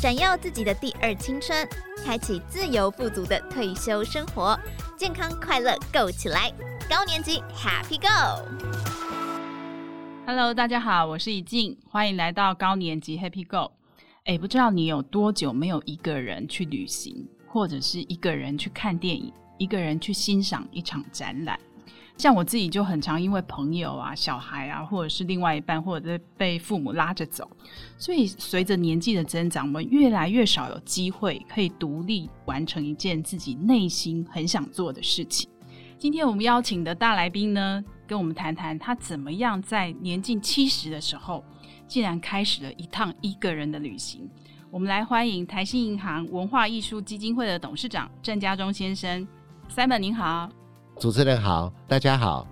闪耀自己的第二青春，开启自由富足的退休生活，健康快乐 Go 起来！高年级 Happy Go！Hello，大家好，我是怡静，欢迎来到高年级 Happy Go。哎，不知道你有多久没有一个人去旅行，或者是一个人去看电影，一个人去欣赏一场展览？像我自己就很常因为朋友啊、小孩啊，或者是另外一半，或者是被父母拉着走，所以随着年纪的增长，我们越来越少有机会可以独立完成一件自己内心很想做的事情。今天我们邀请的大来宾呢，跟我们谈谈他怎么样在年近七十的时候，竟然开始了一趟一个人的旅行。我们来欢迎台新银行文化艺术基金会的董事长郑家忠先生，Simon 您好。主持人好，大家好。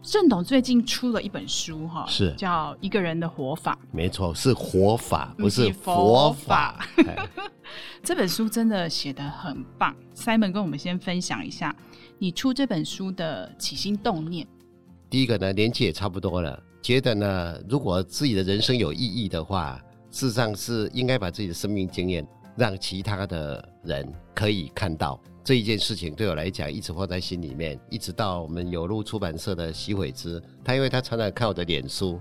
郑董最近出了一本书，哈，是叫《一个人的活法》。没错，是活法，不是佛法。这本书真的写得很棒。Simon 跟我们先分享一下你出这本书的起心动念。第一个呢，年纪也差不多了，觉得呢，如果自己的人生有意义的话，事实上是应该把自己的生命经验让其他的人可以看到。这一件事情对我来讲一直放在心里面，一直到我们有路出版社的徐伟之，他因为他常常看我的脸书，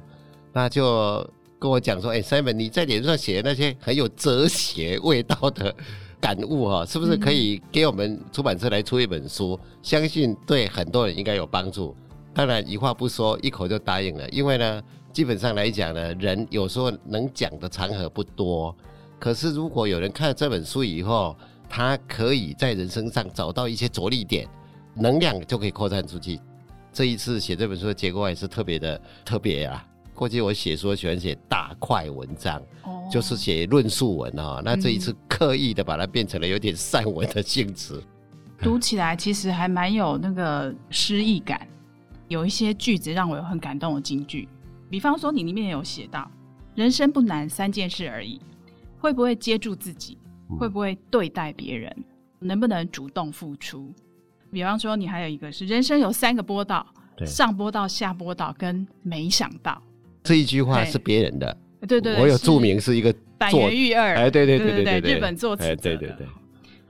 那就跟我讲说：“哎，Simon，你在脸书上写的那些很有哲学味道的感悟哈，是不是可以给我们出版社来出一本书？嗯、相信对很多人应该有帮助。当然，一话不说，一口就答应了。因为呢，基本上来讲呢，人有时候能讲的场合不多，可是如果有人看了这本书以后，他可以在人生上找到一些着力点，能量就可以扩散出去。这一次写这本书的结构也是特别的特别啊。过去我写书喜欢写大块文章，哦、就是写论述文啊、哦。那这一次刻意的把它变成了有点散文的性质，嗯、读起来其实还蛮有那个诗意感。有一些句子让我有很感动的金句，比方说你里面有写到：人生不难，三件事而已。会不会接住自己？会不会对待别人？能不能主动付出？比方说，你还有一个是人生有三个波道：上波道、下波道跟没想到。这一句话是别人的，对对，我有注明是一个坂元裕二，哎，对对对对对，日本作词哎，对对对，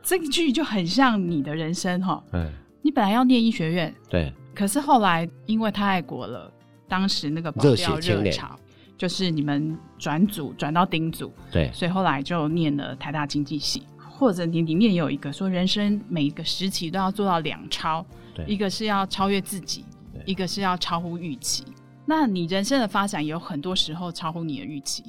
这一句就很像你的人生哈。嗯，你本来要念医学院，对，可是后来因为太爱国了，当时那个保镖热潮。就是你们转组转到丁组，对，所以后来就念了台大经济系，或者你里面有一个说，人生每一个时期都要做到两超，对，一个是要超越自己，一个是要超乎预期。那你人生的发展也有很多时候超乎你的预期，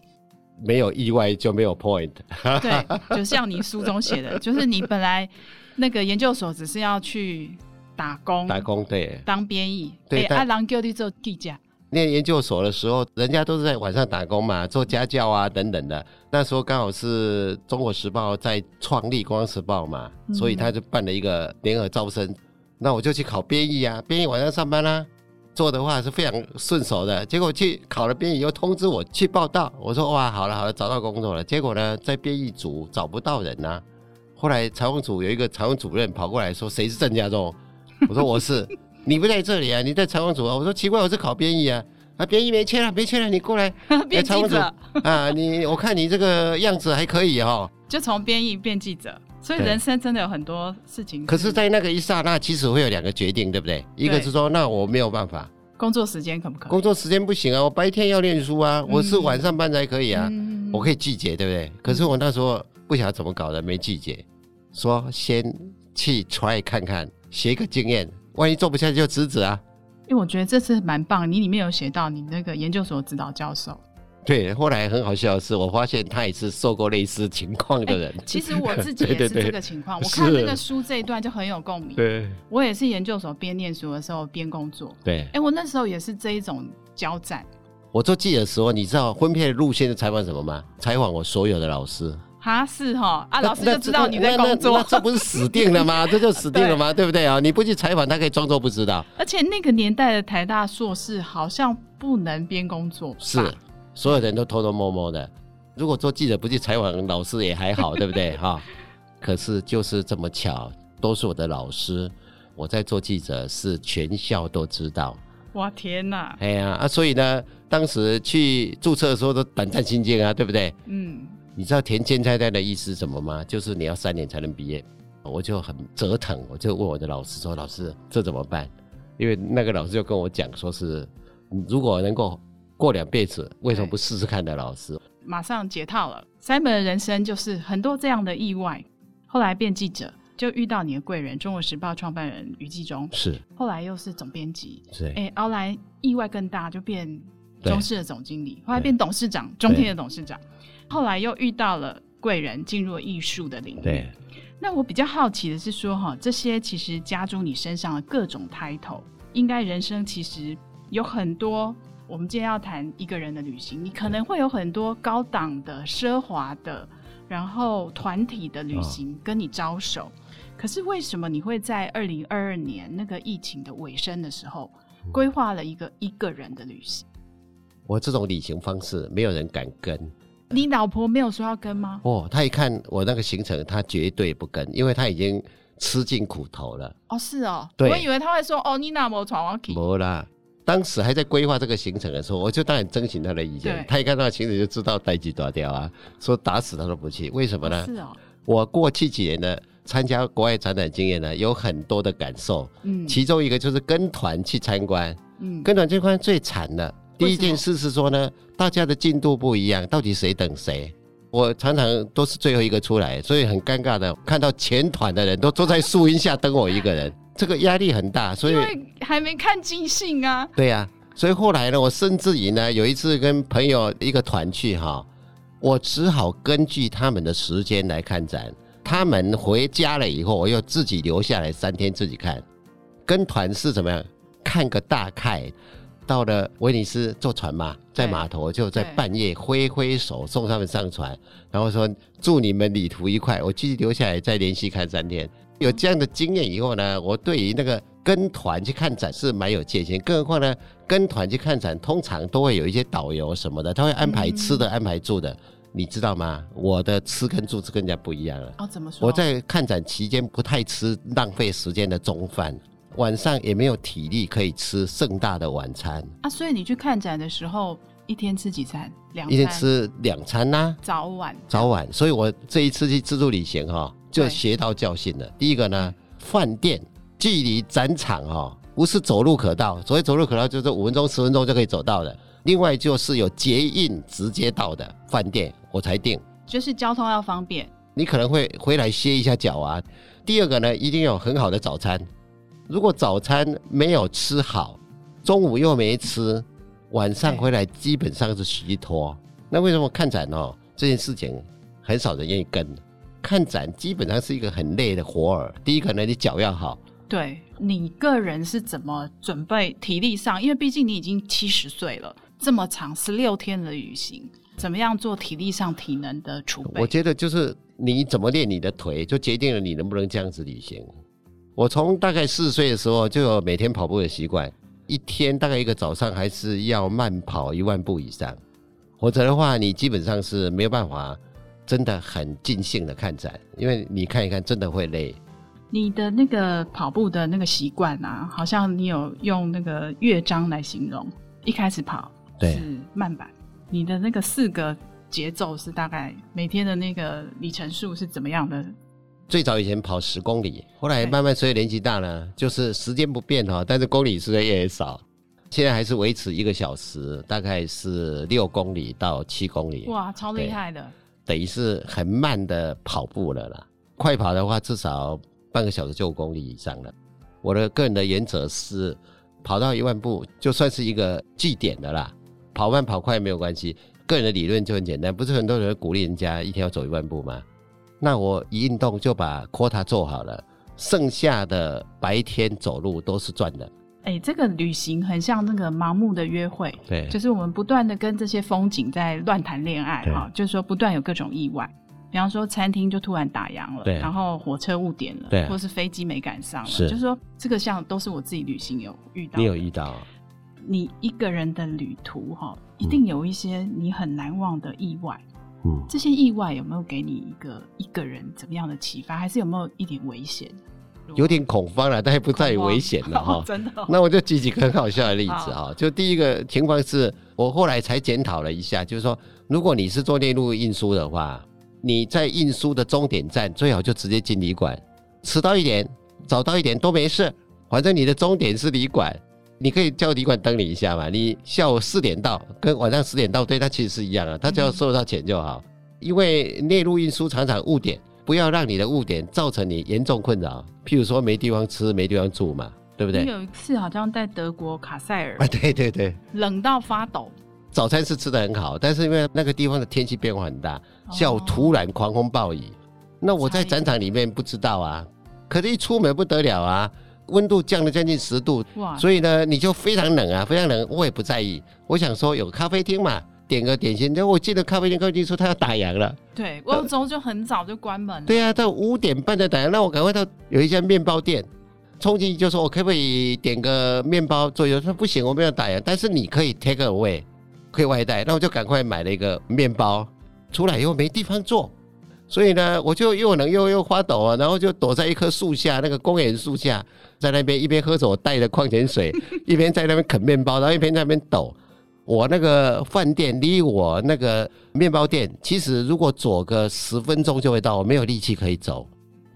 没有意外就没有 point。对，就像你书中写的，就是你本来那个研究所只是要去打工，打工对，当编译，对，阿郎叫你做记者。念研究所的时候，人家都是在晚上打工嘛，做家教啊等等的。那时候刚好是中国时报在创立《光时报》嘛，嗯、所以他就办了一个联合招生。那我就去考编译啊，编译晚上上班啦、啊，做的话是非常顺手的。结果去考了编译，又通知我去报道。我说哇，好了好了，找到工作了。结果呢，在编译组找不到人呐、啊。后来财务组有一个财务主任跑过来说：“谁是郑家忠？”我说：“我是。”你不在这里啊？你在采访组啊？我说奇怪，我是考编译啊。啊，编译没签了，没签了，你过来。编辑者啊，你我看你这个样子还可以哈、哦。就从编译变记者，所以人生真的有很多事情。可是，在那个一刹那，其实会有两个决定，对不对？一个是说，那我没有办法。工作时间可不可以？工作时间不行啊，我白天要念书啊，我是晚上班才可以啊。嗯、我可以拒绝，对不对？可是我那时候不晓得怎么搞的，没拒绝，说先去 try 看看，学个经验。万一做不下去就辞职啊！因为我觉得这次蛮棒，你里面有写到你那个研究所指导教授。对，后来很好笑的是，我发现他也是受过类似情况的人。其实我自己 也是这个情况，我看那个书这一段就很有共鸣。对，我也是研究所边念书的时候边工作。对，哎，我那时候也是这一种交战。我做记者的时候，你知道分配路线是采访什么吗？采访我所有的老师。哈是哈啊，老师就知道你在工作，这不是死定了吗？这就死定了吗？对，对不对啊？你不去采访，他可以装作不知道。而且那个年代的台大硕士好像不能边工作，是所有人都偷偷摸摸的。如果做记者不去采访老师也还好，对不对哈？可是就是这么巧，都是我的老师。我在做记者，是全校都知道。哇天哪！哎呀啊，所以呢，当时去注册的时候都胆战心惊啊，对不对？嗯。你知道填兼差单的意思是什么吗？就是你要三年才能毕业。我就很折腾，我就问我的老师说：“老师，这怎么办？”因为那个老师就跟我讲，说是如果能够过两辈子，为什么不试试看的？老师马上解套了。Simon 的人生就是很多这样的意外，后来变记者，就遇到你的贵人——中国时报创办人余纪忠，是。后来又是总编辑，是。哎，后来意外更大，就变中视的总经理，后来变董事长，中天的董事长。后来又遇到了贵人，进入了艺术的领域。对。那我比较好奇的是说，哈，这些其实加诸你身上的各种 title，应该人生其实有很多。我们今天要谈一个人的旅行，你可能会有很多高档的、奢华的，然后团体的旅行跟你招手。哦、可是为什么你会在二零二二年那个疫情的尾声的时候，规划了一个一个人的旅行？我这种旅行方式，没有人敢跟。你老婆没有说要跟吗？哦，她一看我那个行程，她绝对不跟，因为她已经吃尽苦头了。哦，是哦，对，我以为她会说哦，你那没闯我去。没啦，当时还在规划这个行程的时候，我就当然征询她的意见。她一看到行程就知道代志大条啊，说打死她都不去。为什么呢？哦是哦，我过去几年呢，参加国外展览经验呢，有很多的感受。嗯，其中一个就是跟团去参观。嗯，跟团参观最惨的。第一件事是说呢，大家的进度不一样，到底谁等谁？我常常都是最后一个出来，所以很尴尬的，看到前团的人都坐在树荫下等我一个人，这个压力很大。所以因为还没看尽兴啊。对呀、啊，所以后来呢，我甚至于呢，有一次跟朋友一个团去哈，我只好根据他们的时间来看展。他们回家了以后，我又自己留下来三天自己看。跟团是怎么样？看个大概。到了威尼斯坐船嘛，在码头就在半夜挥挥手送他们上船，然后说祝你们旅途愉快。我继续留下来再连续看三天。有这样的经验以后呢，我对于那个跟团去看展是蛮有戒心。更何况呢，跟团去看展通常都会有一些导游什么的，他会安排吃的，安排住的，你知道吗？我的吃跟住是更加不一样了。哦，怎么说？我在看展期间不太吃浪费时间的中饭。晚上也没有体力可以吃盛大的晚餐啊，所以你去看展的时候，一天吃几餐？一天吃两餐呐、啊，早晚早晚。所以我这一次去自助旅行哈、哦，就学到教训了。第一个呢，饭店距离展场哦，不是走路可到，所谓走路可到就是五分钟、十分钟就可以走到的。另外就是有捷运直接到的饭店，我才订。就是交通要方便，你可能会回来歇一下脚啊。第二个呢，一定要有很好的早餐。如果早餐没有吃好，中午又没吃，晚上回来基本上是虚脱。那为什么看展哦？这件事情很少人愿意跟。看展基本上是一个很累的活儿。第一个呢，你脚要好。对，你个人是怎么准备体力上？因为毕竟你已经七十岁了，这么长十六天的旅行，怎么样做体力上体能的储备？我觉得就是你怎么练你的腿，就决定了你能不能这样子旅行。我从大概四十岁的时候就有每天跑步的习惯，一天大概一个早上还是要慢跑一万步以上，否则的话你基本上是没有办法真的很尽兴的看展，因为你看一看真的会累。你的那个跑步的那个习惯啊，好像你有用那个乐章来形容，一开始跑是慢板，你的那个四个节奏是大概每天的那个里程数是怎么样的？最早以前跑十公里，后来慢慢随着年纪大呢，就是时间不变哈，但是公里数越来越少。现在还是维持一个小时，大概是六公里到七公里。哇，超厉害的！等于是很慢的跑步了啦。快跑的话，至少半个小时就五公里以上了。我的个人的原则是，跑到一万步就算是一个据点的啦。跑慢跑快没有关系。个人的理论就很简单，不是很多人鼓励人家一天要走一万步吗？那我一运动就把 quota 做好了，剩下的白天走路都是赚的。哎、欸，这个旅行很像那个盲目的约会，对，就是我们不断的跟这些风景在乱谈恋爱哈，就是说不断有各种意外，比方说餐厅就突然打烊了，对，然后火车误点了，对，或是飞机没赶上了，是，就是说这个像都是我自己旅行有遇到。你有遇到？你一个人的旅途哈，一定有一些你很难忘的意外。嗯，这些意外有没有给你一个一个人怎么样的启发？还是有没有一点危险？有点恐慌了，但也不在于危险了 哈。真的、哦？那我就举几个很好笑的例子哈。就第一个情况是我后来才检讨了一下，就是说，如果你是做内陆运输的话，你在运输的终点站最好就直接进旅馆，迟到一点、早到一点都没事，反正你的终点是旅馆，你可以叫旅馆等你一下嘛。你下午四点到，跟晚上十点到，对他其实是一样啊，他只要收到钱就好。嗯、因为内陆运输常常误点，不要让你的误点造成你严重困扰，譬如说没地方吃、没地方住嘛，对不对？有一次好像在德国卡塞尔，啊，对对对，冷到发抖。早餐是吃的很好，但是因为那个地方的天气变化很大，下午突然狂风暴雨，哦、那我在展场里面不知道啊，可是一出门不得了啊，温度降了将近十度，哇。所以呢你就非常冷啊，非常冷，我也不在意，我想说有咖啡厅嘛，点个点心，然后我记得咖啡厅刚进说他要打烊了，对，欧洲就很早就关门了，对啊，到五点半就打烊，那我赶快到有一家面包店，冲进去就说我可不可以点个面包？做？有他说不行，我们要打烊，但是你可以 take away。可以外带，那我就赶快买了一个面包，出来以后没地方坐，所以呢，我就又冷又又发抖啊，然后就躲在一棵树下，那个公园树下，在那边一边喝着我带的矿泉水，一边在那边啃面包，然后一边在那边抖。我那个饭店离我那个面包店，其实如果走个十分钟就会到，我没有力气可以走。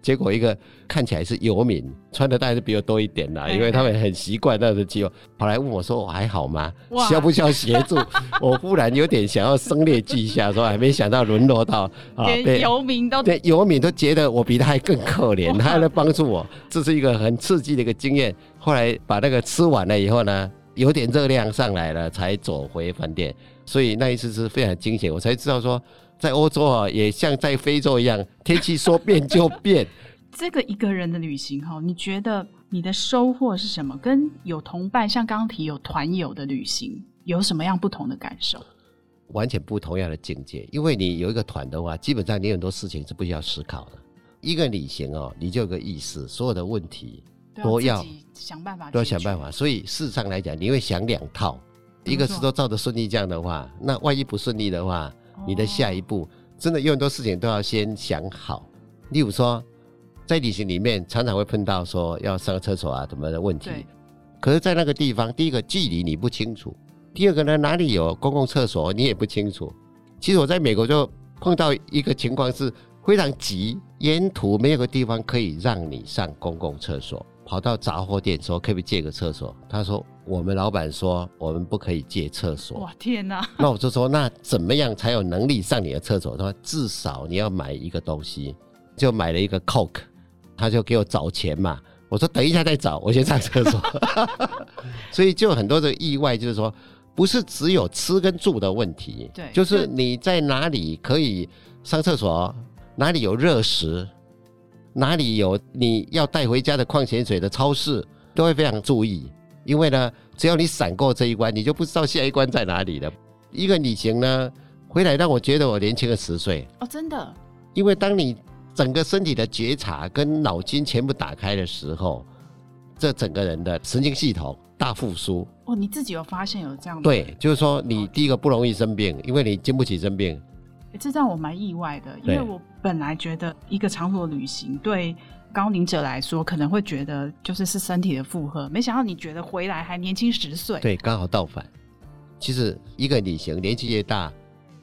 结果一个看起来是游民，穿的当然是比我多一点啦，因为他们很习惯那个气候，跑来问我说：“我还好吗？需要不需要协助？” 我忽然有点想要声泪俱下，说还没想到沦落到啊，连游民都对游民都觉得我比他还更可怜，他还来帮助我，这是一个很刺激的一个经验。后来把那个吃完了以后呢，有点热量上来了，才走回饭店。所以那一次是非常惊险，我才知道说。在欧洲啊，也像在非洲一样，天气说变就变。这个一个人的旅行哈，你觉得你的收获是什么？跟有同伴，像刚刚提有团友的旅行，有什么样不同的感受？完全不同样的境界。因为你有一个团的话，基本上你很多事情是不需要思考的。一个旅行哦，你就有个意识，所有的问题都要，想办法，都要想办法。所以事实上来讲，你会想两套，一个是都照着顺利这样的话，那万一不顺利的话。你的下一步真的有很多事情都要先想好，例如说，在旅行里面常常会碰到说要上厕所啊什么的问题，可是，在那个地方，第一个距离你不清楚，第二个呢，哪里有公共厕所你也不清楚。其实我在美国就碰到一个情况是非常急，沿途没有个地方可以让你上公共厕所。跑到杂货店说可不可以借个厕所？他说我们老板说我们不可以借厕所。哇天哪！那我就说那怎么样才有能力上你的厕所？他说至少你要买一个东西，就买了一个 Coke，他就给我找钱嘛。我说等一下再找，我先上厕所。所以就很多的意外，就是说不是只有吃跟住的问题，对，就是你在哪里可以上厕所，哪里有热食。哪里有你要带回家的矿泉水的超市，都会非常注意，因为呢，只要你闪过这一关，你就不知道下一关在哪里了。一个旅行呢，回来让我觉得我年轻了十岁哦，真的。因为当你整个身体的觉察跟脑筋全部打开的时候，这整个人的神经系统大复苏。哦，你自己有发现有这样的？对，就是说你第一个不容易生病，因为你经不起生病。这让我蛮意外的，因为我本来觉得一个长途的旅行对高龄者来说可能会觉得就是是身体的负荷，没想到你觉得回来还年轻十岁。对，刚好倒反。其实一个旅行年纪越大，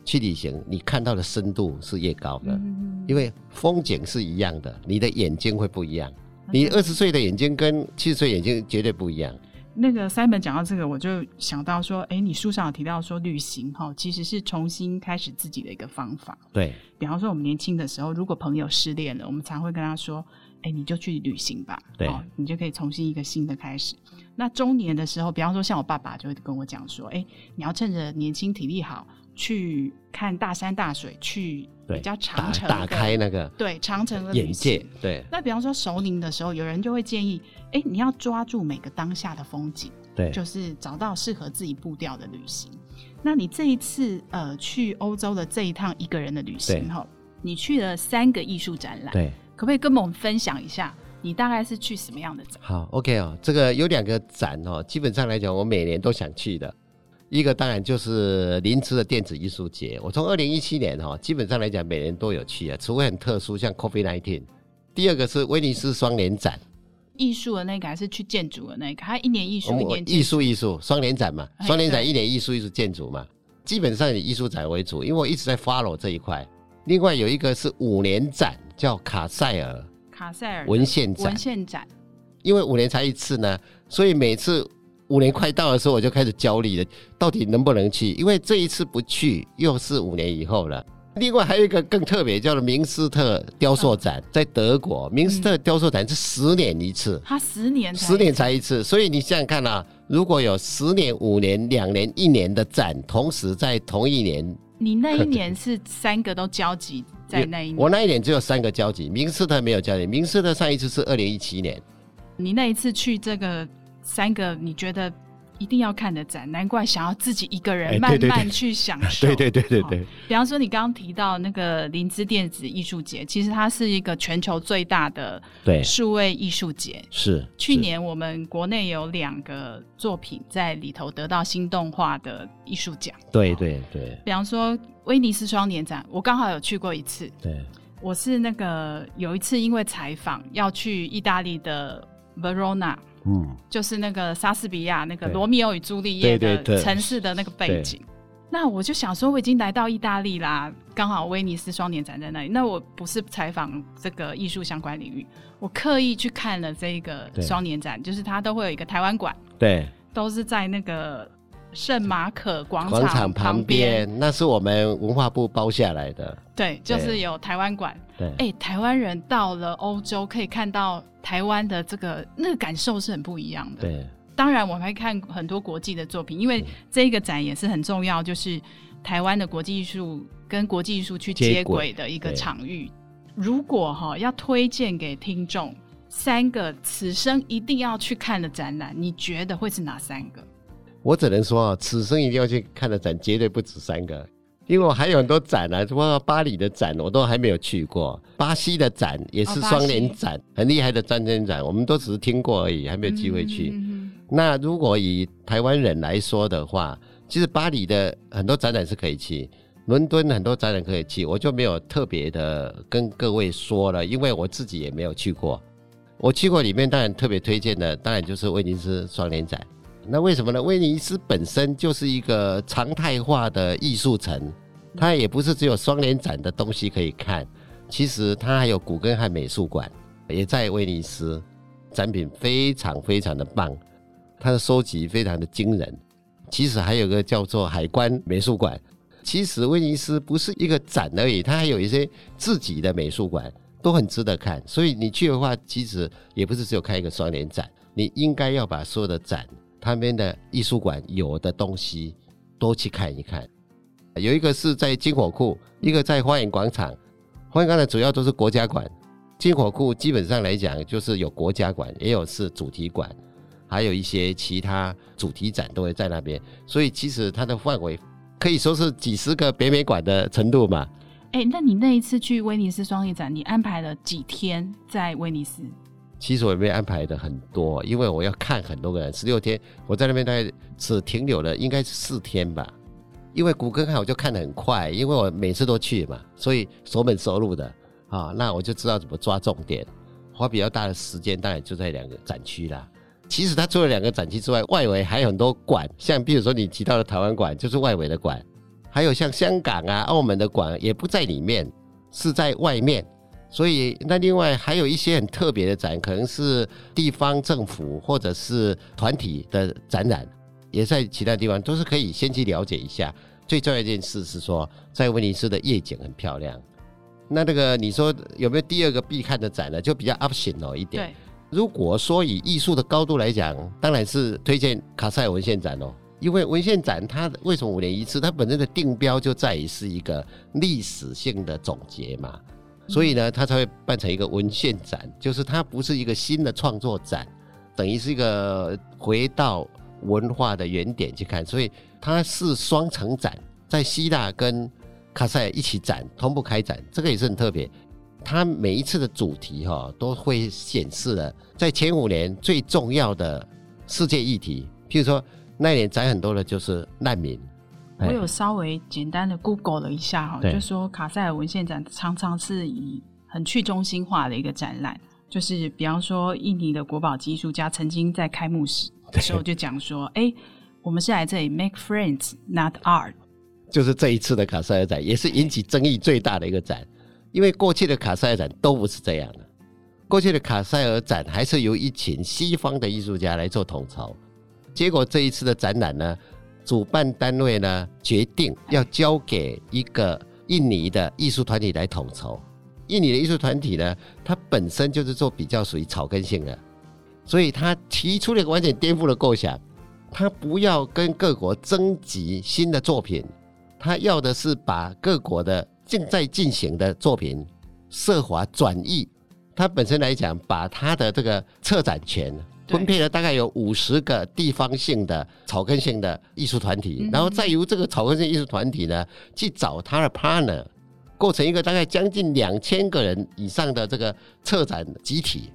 去旅行你看到的深度是越高的，嗯、因为风景是一样的，你的眼睛会不一样。你二十岁的眼睛跟七十岁眼睛绝对不一样。那个 Simon 讲到这个，我就想到说，哎，你书上有提到说，旅行哈其实是重新开始自己的一个方法。对，比方说我们年轻的时候，如果朋友失恋了，我们常会跟他说，哎，你就去旅行吧，对，你就可以重新一个新的开始。那中年的时候，比方说像我爸爸就会跟我讲说，哎，你要趁着年轻体力好，去看大山大水，去比较长城打，打开那个对长城的眼界。对，那比方说熟龄的时候，有人就会建议。哎，你要抓住每个当下的风景，对，就是找到适合自己步调的旅行。那你这一次呃去欧洲的这一趟一个人的旅行哈，你去了三个艺术展览，对，可不可以跟我们分享一下？你大概是去什么样的展？好，OK 哦，这个有两个展哦，基本上来讲，我每年都想去的。一个当然就是林芝的电子艺术节，我从二零一七年哈，基本上来讲每年都有去啊，除非很特殊，像 COVID-19。第二个是威尼斯双年展。艺术的那个还是去建筑的那个？它一年艺术，一年艺术艺术双年展嘛，双年展一年艺术艺术建筑嘛，基本上以艺术展为主，因为我一直在 follow 这一块。另外有一个是五年展，叫卡塞尔卡塞尔文献展。文献展，因为五年才一次呢，所以每次五年快到的时候，我就开始焦虑了，到底能不能去？因为这一次不去，又是五年以后了。另外还有一个更特别，叫做明斯特雕塑展，哦、在德国。明斯特雕塑展是十年一次，它十年十年才一次，所以你想想看啊，如果有十年、五年、两年、一年的展，同时在同一年，你那一年是三个都交集在那一年？我那一年只有三个交集，明斯特没有交集。明斯特上一次是二零一七年，你那一次去这个三个，你觉得？一定要看的展，难怪想要自己一个人慢慢去享受。对对对对对。比方说，你刚刚提到那个林芝电子艺术节，其实它是一个全球最大的数位艺术节。是。去年我们国内有两个作品在里头得到新动画的艺术奖。对对对。比方说威尼斯双年展，我刚好有去过一次。对。我是那个有一次因为采访要去意大利的 Verona。嗯，就是那个莎士比亚那个《罗密欧与朱丽叶》的城市的那个背景。那我就想说，我已经来到意大利啦，刚好威尼斯双年展在那里。那我不是采访这个艺术相关领域，我刻意去看了这个双年展，就是它都会有一个台湾馆，对，都是在那个。圣马可广场，广场旁边，那是我们文化部包下来的。对，就是有台湾馆。对，哎、欸，台湾人到了欧洲可以看到台湾的这个那个感受是很不一样的。对，当然我们还看很多国际的作品，因为这个展也是很重要，就是台湾的国际艺术跟国际艺术去接轨的一个场域。如果哈要推荐给听众三个此生一定要去看的展览，你觉得会是哪三个？我只能说啊，此生一定要去看的展绝对不止三个，因为我还有很多展呢、啊，包括巴黎的展我都还没有去过，巴西的展也是双年展，哦、很厉害的战争展，我们都只是听过而已，还没有机会去。嗯、那如果以台湾人来说的话，其实巴黎的很多展览是可以去，伦敦很多展览可以去，我就没有特别的跟各位说了，因为我自己也没有去过。我去过里面，当然特别推荐的，当然就是威尼斯双年展。那为什么呢？威尼斯本身就是一个常态化的艺术城，它也不是只有双年展的东西可以看，其实它还有古根汉美术馆，也在威尼斯，展品非常非常的棒，它的收集非常的惊人。其实还有个叫做海关美术馆，其实威尼斯不是一个展而已，它还有一些自己的美术馆，都很值得看。所以你去的话，其实也不是只有看一个双年展，你应该要把所有的展。他们的艺术馆有的东西多去看一看，有一个是在金火库，一个在花园广场。花园广场主要都是国家馆，金火库基本上来讲就是有国家馆，也有是主题馆，还有一些其他主题展都会在那边。所以其实它的范围可以说是几十个北美馆的程度嘛。哎、欸，那你那一次去威尼斯双年展，你安排了几天在威尼斯？其实我也没安排的很多，因为我要看很多个人。十六天，我在那边大概只停留了应该是四天吧。因为古根汉我就看得很快，因为我每次都去嘛，所以熟门熟路的啊，那我就知道怎么抓重点。花比较大的时间当然就在两个展区啦。其实它除了两个展区之外，外围还有很多馆，像比如说你提到的台湾馆就是外围的馆，还有像香港啊、澳门的馆也不在里面，是在外面。所以，那另外还有一些很特别的展，可能是地方政府或者是团体的展览，也在其他地方都是可以先去了解一下。最重要一件事是说，在威尼斯的夜景很漂亮。那那个你说有没有第二个必看的展呢？就比较 optional 一点。如果说以艺术的高度来讲，当然是推荐卡塞尔文献展哦，因为文献展它为什么五年一次？它本身的定标就在于是一个历史性的总结嘛。所以呢，它才会办成一个文献展，就是它不是一个新的创作展，等于是一个回到文化的原点去看。所以它是双城展，在希腊跟卡塞尔一起展，同步开展，这个也是很特别。它每一次的主题哈、哦，都会显示了在前五年最重要的世界议题，譬如说那年展很多的就是难民。我有稍微简单的 Google 了一下哈，就说卡塞尔文献展常常是以很去中心化的一个展览，就是比方说印尼的国宝级艺术家曾经在开幕式的时候就讲说，哎、欸，我们是来这里 make friends not art，就是这一次的卡塞尔展，也是引起争议最大的一个展，因为过去的卡塞尔展都不是这样的。过去的卡塞尔展还是由一群西方的艺术家来做统筹，结果这一次的展览呢，主办单位呢决定要交给一个印尼的艺术团体来统筹。印尼的艺术团体呢，它本身就是做比较属于草根性的，所以他提出了一个完全颠覆的构想，他不要跟各国征集新的作品。他要的是把各国的正在进行的作品设法转移。他本身来讲，把他的这个策展权分配了大概有五十个地方性的草根性的艺术团体，然后再由这个草根性艺术团体呢去找他的 partner，构成一个大概将近两千个人以上的这个策展集体，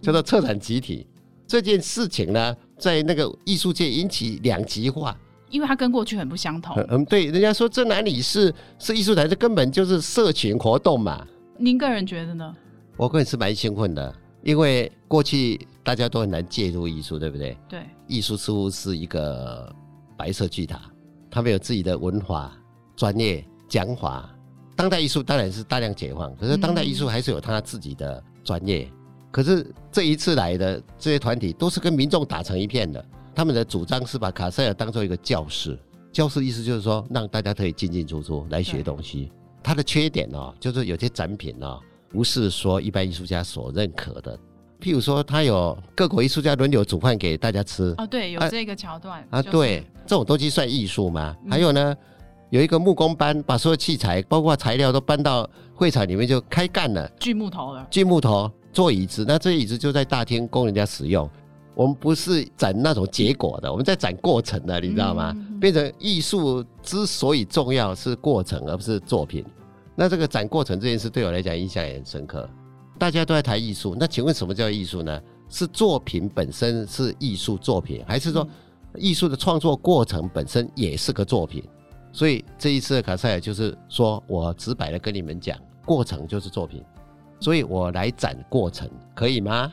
叫做策展集体。这件事情呢，在那个艺术界引起两极化。因为它跟过去很不相同。嗯，对，人家说这哪里是是艺术团，这根本就是社群活动嘛。您个人觉得呢？我个人是蛮兴奋的，因为过去大家都很难介入艺术，对不对？对。艺术似乎是一个白色巨塔，他们有自己的文化、专业、讲法。当代艺术当然是大量解放，可是当代艺术还是有他自己的专业。嗯、可是这一次来的这些团体都是跟民众打成一片的。他们的主张是把卡塞尔当做一个教室，教室意思就是说让大家可以进进出出来学东西。它的缺点哦，就是有些展品哦，不是说一般艺术家所认可的。譬如说，他有各国艺术家轮流煮饭给大家吃。哦，对，有这个桥段啊，对，这种东西算艺术吗？还有呢，有一个木工班把所有器材包括材料都搬到会场里面就开干了，锯木头了，锯木头做椅子，那这些椅子就在大厅供人家使用。我们不是展那种结果的，我们在展过程的，你知道吗？嗯、变成艺术之所以重要是过程，而不是作品。那这个展过程这件事对我来讲印象也很深刻。大家都在谈艺术，那请问什么叫艺术呢？是作品本身是艺术作品，还是说艺术的创作过程本身也是个作品？所以这一次的卡塞尔就是说我直白的跟你们讲，过程就是作品，所以我来展过程，可以吗？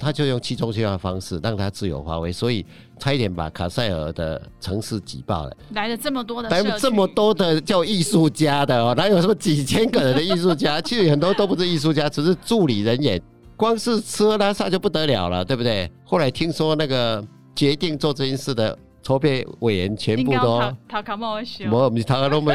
他就用去中心化方式让他自由发挥，所以差一点把卡塞尔的城市挤爆了。来了这么多的，来了这么多的叫艺术家的哦，哪有什么几千个人的艺术家？其实很多都不是艺术家，只是助理人员。光是吃喝拉撒就不得了了，对不对？后来听说那个决定做这件事的筹备委员全部都我们塔卡莫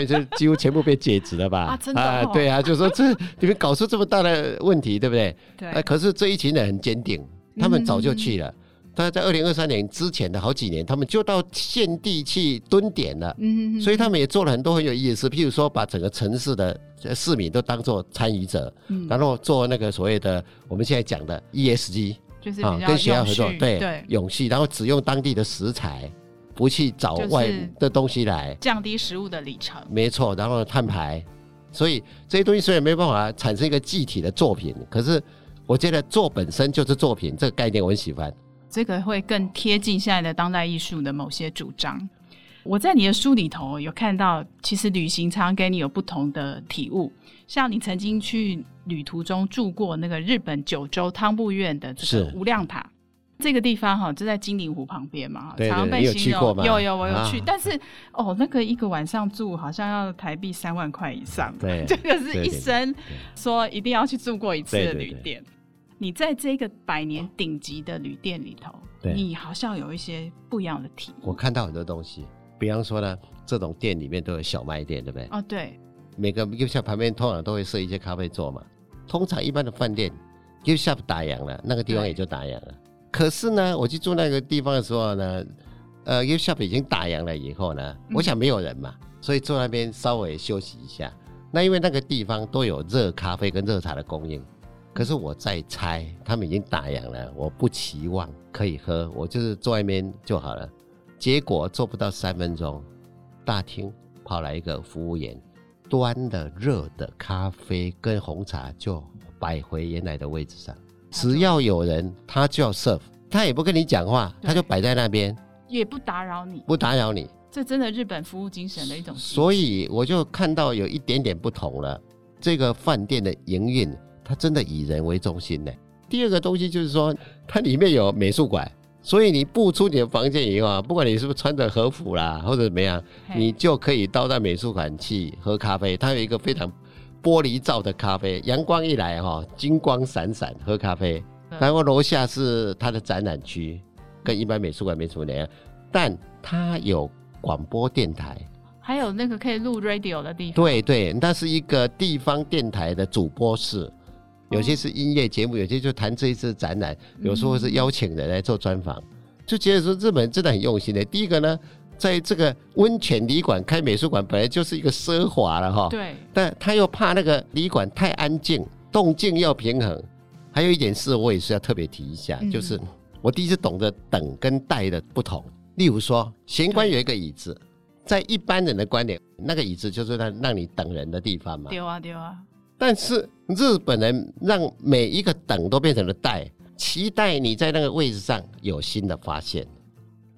就几乎全部被解职了吧？啊，真的、哦、啊，对啊，就说这你们搞出这么大的问题，对不对？对。啊，可是这一群人很坚定。他们早就去了，但是在二零二三年之前的好几年，他们就到现地去蹲点了。嗯，所以他们也做了很多很有意思，譬如说把整个城市的市民都当做参与者，然后做那个所谓的我们现在讲的 ESG，就是啊，跟学校合作，对对，永续，然后只用当地的食材，不去找外的东西来，降低食物的里程。没错，然后碳排，所以这些东西虽然没办法产生一个具体的作品，可是。我觉得做本身就是作品，这个概念我很喜欢。这个会更贴近现在的当代艺术的某些主张。我在你的书里头有看到，其实旅行常常给你有不同的体悟。像你曾经去旅途中住过那个日本九州汤布院的这个无量塔，这个地方哈就在金陵湖旁边嘛，对对对，常常被形容有，有有我有去，啊、但是哦那个一个晚上住好像要台币三万块以上，对，这个是一生说一定要去住过一次的旅店。你在这个百年顶级的旅店里头，对你好像有一些不一样的体验。我看到很多东西，比方说呢，这种店里面都有小卖店，对不对？哦，对。每个 gift shop 旁边通常都会设一些咖啡座嘛。通常一般的饭店 gift shop 打烊了，那个地方也就打烊了。可是呢，我去住那个地方的时候呢，呃，gift shop 已经打烊了以后呢，我想没有人嘛，嗯、所以坐那边稍微休息一下。那因为那个地方都有热咖啡跟热茶的供应。可是我在猜，他们已经打烊了，我不期望可以喝，我就是坐外面就好了。结果做不到三分钟，大厅跑来一个服务员，端了热的咖啡跟红茶就摆回原来的位置上。只要有人，他就要 serve，他也不跟你讲话，他就摆在那边，也不打扰你，不打扰你。这真的日本服务精神的一种。所以我就看到有一点点不同了，这个饭店的营运。它真的以人为中心呢。第二个东西就是说，它里面有美术馆，所以你不出你的房间以后啊，不管你是不是穿着和服啦，或者怎么样，你就可以到那美术馆去喝咖啡。它有一个非常玻璃罩的咖啡，阳光一来哈，金光闪闪，喝咖啡。然后楼下是它的展览区，跟一般美术馆没什么两样，但它有广播电台，还有那个可以录 radio 的地方。对对，那是一个地方电台的主播室。有些是音乐节目，有些就谈这一次展览，有时候是邀请人来做专访，就觉得说日本真的很用心的。第一个呢，在这个温泉旅馆开美术馆本来就是一个奢华了哈，对，但他又怕那个旅馆太安静，动静要平衡。还有一点是我也是要特别提一下，就是我第一次懂得等跟待的不同。例如说，玄关有一个椅子，在一般人的观点，那个椅子就是让让你等人的地方嘛。对啊，对啊。但是日本人让每一个等都变成了待，期待你在那个位置上有新的发现。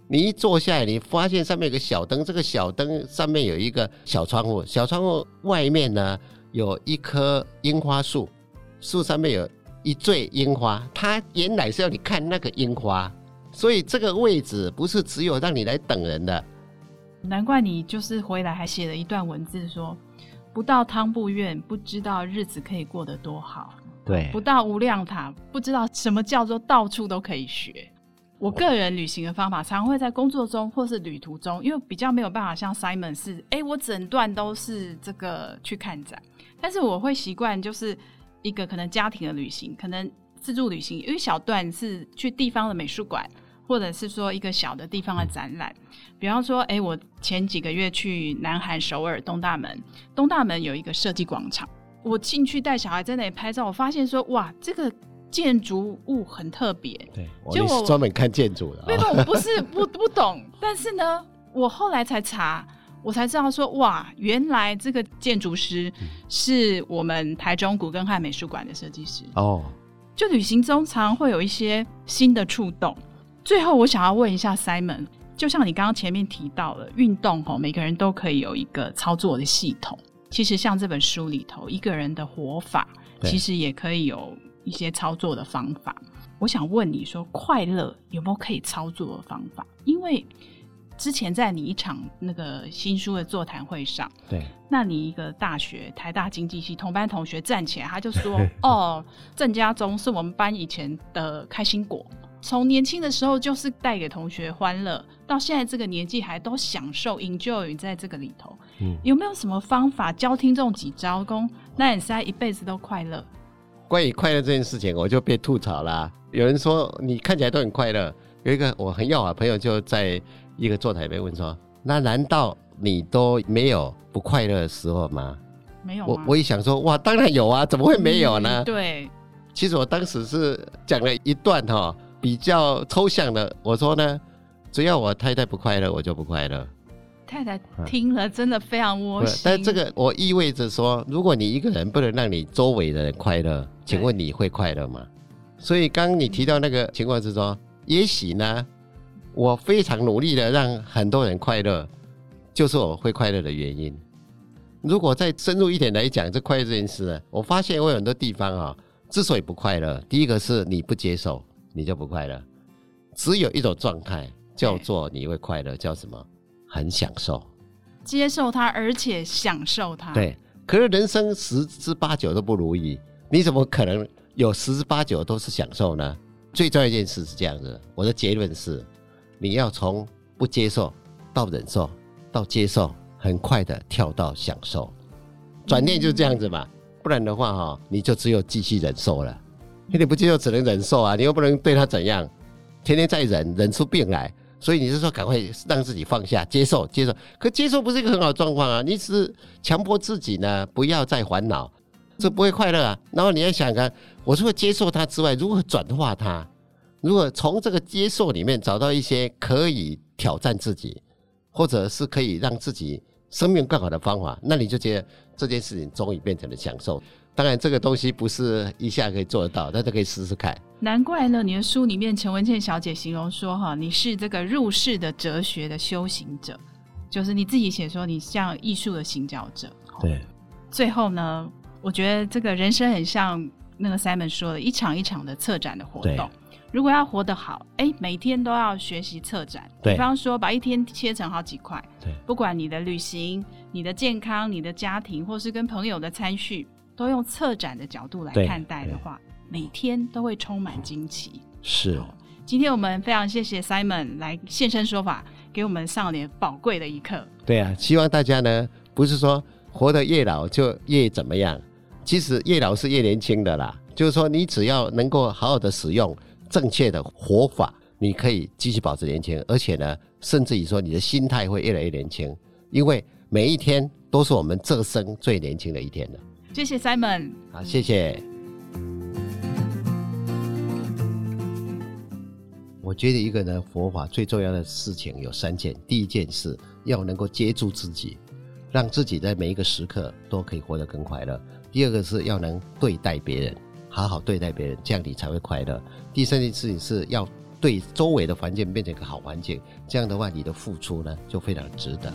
你一坐下来，你发现上面有个小灯，这个小灯上面有一个小窗户，小窗户外面呢有一棵樱花树，树上面有一坠樱花。它原来是要你看那个樱花，所以这个位置不是只有让你来等人的。难怪你就是回来还写了一段文字说。不到汤布院，不知道日子可以过得多好。对，不到无量塔，不知道什么叫做到处都可以学。我个人旅行的方法，常会在工作中或是旅途中，因为比较没有办法像 Simon 是，哎、欸，我整段都是这个去看展。但是我会习惯，就是一个可能家庭的旅行，可能自助旅行，有一小段是去地方的美术馆。或者是说一个小的地方的展览，比方说，哎、欸，我前几个月去南韩首尔东大门，东大门有一个设计广场，我进去带小孩在那里拍照，我发现说，哇，这个建筑物很特别。对，就我专门看建筑的。没有，我不是 不不懂，但是呢，我后来才查，我才知道说，哇，原来这个建筑师是我们台中古根汉美术馆的设计师。哦，就旅行中常常会有一些新的触动。最后，我想要问一下 Simon，就像你刚刚前面提到了运动吼，每个人都可以有一个操作的系统。其实像这本书里头，一个人的活法，其实也可以有一些操作的方法。我想问你说，快乐有没有可以操作的方法？因为之前在你一场那个新书的座谈会上，对，那你一个大学台大经济系同班同学站起来，他就说：“ 哦，郑家忠是我们班以前的开心果。”从年轻的时候就是带给同学欢乐，到现在这个年纪还都享受 enjoy 在这个里头。嗯，有没有什么方法教听众几招功，那你现在一辈子都快乐？关于快乐这件事情，我就被吐槽啦。有人说你看起来都很快乐，有一个我很要好的朋友就在一个座台被问说：“那难道你都没有不快乐的时候吗？”没有。我我一想说，哇，当然有啊，怎么会没有呢？嗯、对。其实我当时是讲了一段哈。比较抽象的，我说呢，只要我太太不快乐，我就不快乐。太太听了真的非常窝心。但这个我意味着说，如果你一个人不能让你周围的人快乐，请问你会快乐吗？所以刚刚你提到那个情况是说，也许呢，我非常努力的让很多人快乐，就是我会快乐的原因。如果再深入一点来讲，这快乐这件事呢，我发现我有很多地方啊，之所以不快乐，第一个是你不接受。你就不快乐，只有一种状态叫做你会快乐，叫什么？很享受，接受它，而且享受它。对，可是人生十之八九都不如意，你怎么可能有十之八九都是享受呢？最重要一件事是这样子，我的结论是，你要从不接受到忍受到接受，很快的跳到享受，转念就是这样子嘛，嗯、不然的话哈，你就只有继续忍受了。你不接受，只能忍受啊！你又不能对他怎样，天天在忍，忍出病来。所以你是说，赶快让自己放下，接受，接受。可接受不是一个很好的状况啊！你只是强迫自己呢，不要再烦恼，这不会快乐啊。然后你要想看，我除了接受他之外，如何转化他？如果从这个接受里面找到一些可以挑战自己，或者是可以让自己生命更好的方法，那你就觉得这件事情终于变成了享受。当然，这个东西不是一下可以做得到，大家可以试试看。难怪呢，你的书里面陈文茜小姐形容说：“哈，你是这个入世的哲学的修行者，就是你自己写说你像艺术的行脚者。”对。最后呢，我觉得这个人生很像那个 Simon 说的，一场一场的策展的活动。如果要活得好，哎，每天都要学习策展。对，比方说把一天切成好几块。对，不管你的旅行、你的健康、你的家庭，或是跟朋友的参叙，都用策展的角度来看待的话，每天都会充满惊奇。是。今天我们非常谢谢 Simon 来现身说法，给我们上了点宝贵的一课。对啊，希望大家呢，不是说活得越老就越怎么样，其实越老是越年轻的啦。就是说，你只要能够好好的使用正确的活法，你可以继续保持年轻，而且呢，甚至于说你的心态会越来越年轻，因为每一天都是我们这生最年轻的一天了。谢谢 Simon，好，谢谢。我觉得一个人，佛法最重要的事情有三件，第一件事要能够接住自己，让自己在每一个时刻都可以活得更快乐；第二个是要能对待别人。好好对待别人，这样你才会快乐。第三件事情是要对周围的环境变成一个好环境，这样的话你的付出呢就非常值得。